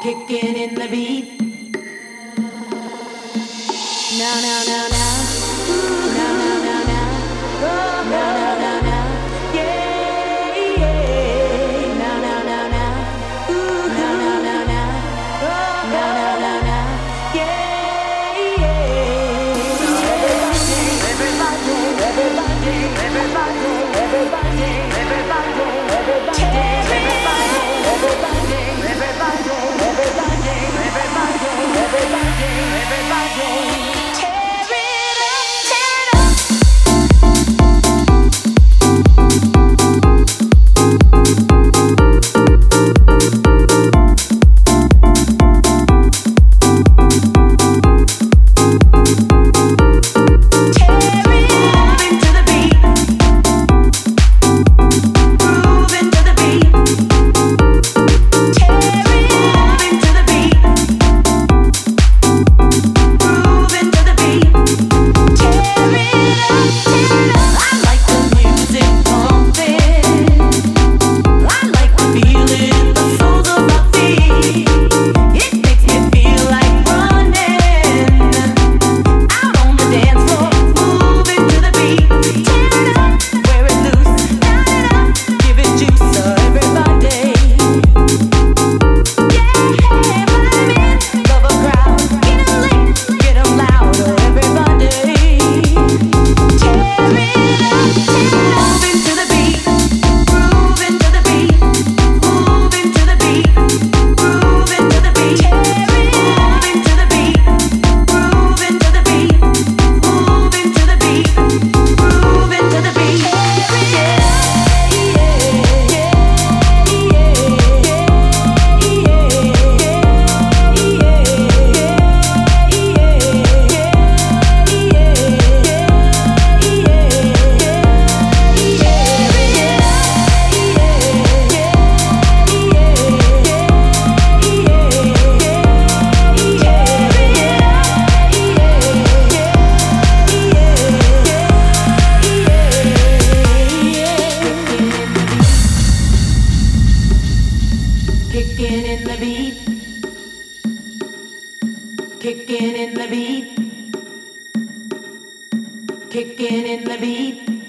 kicking in the beat. Now, now, now. kicking in the beat.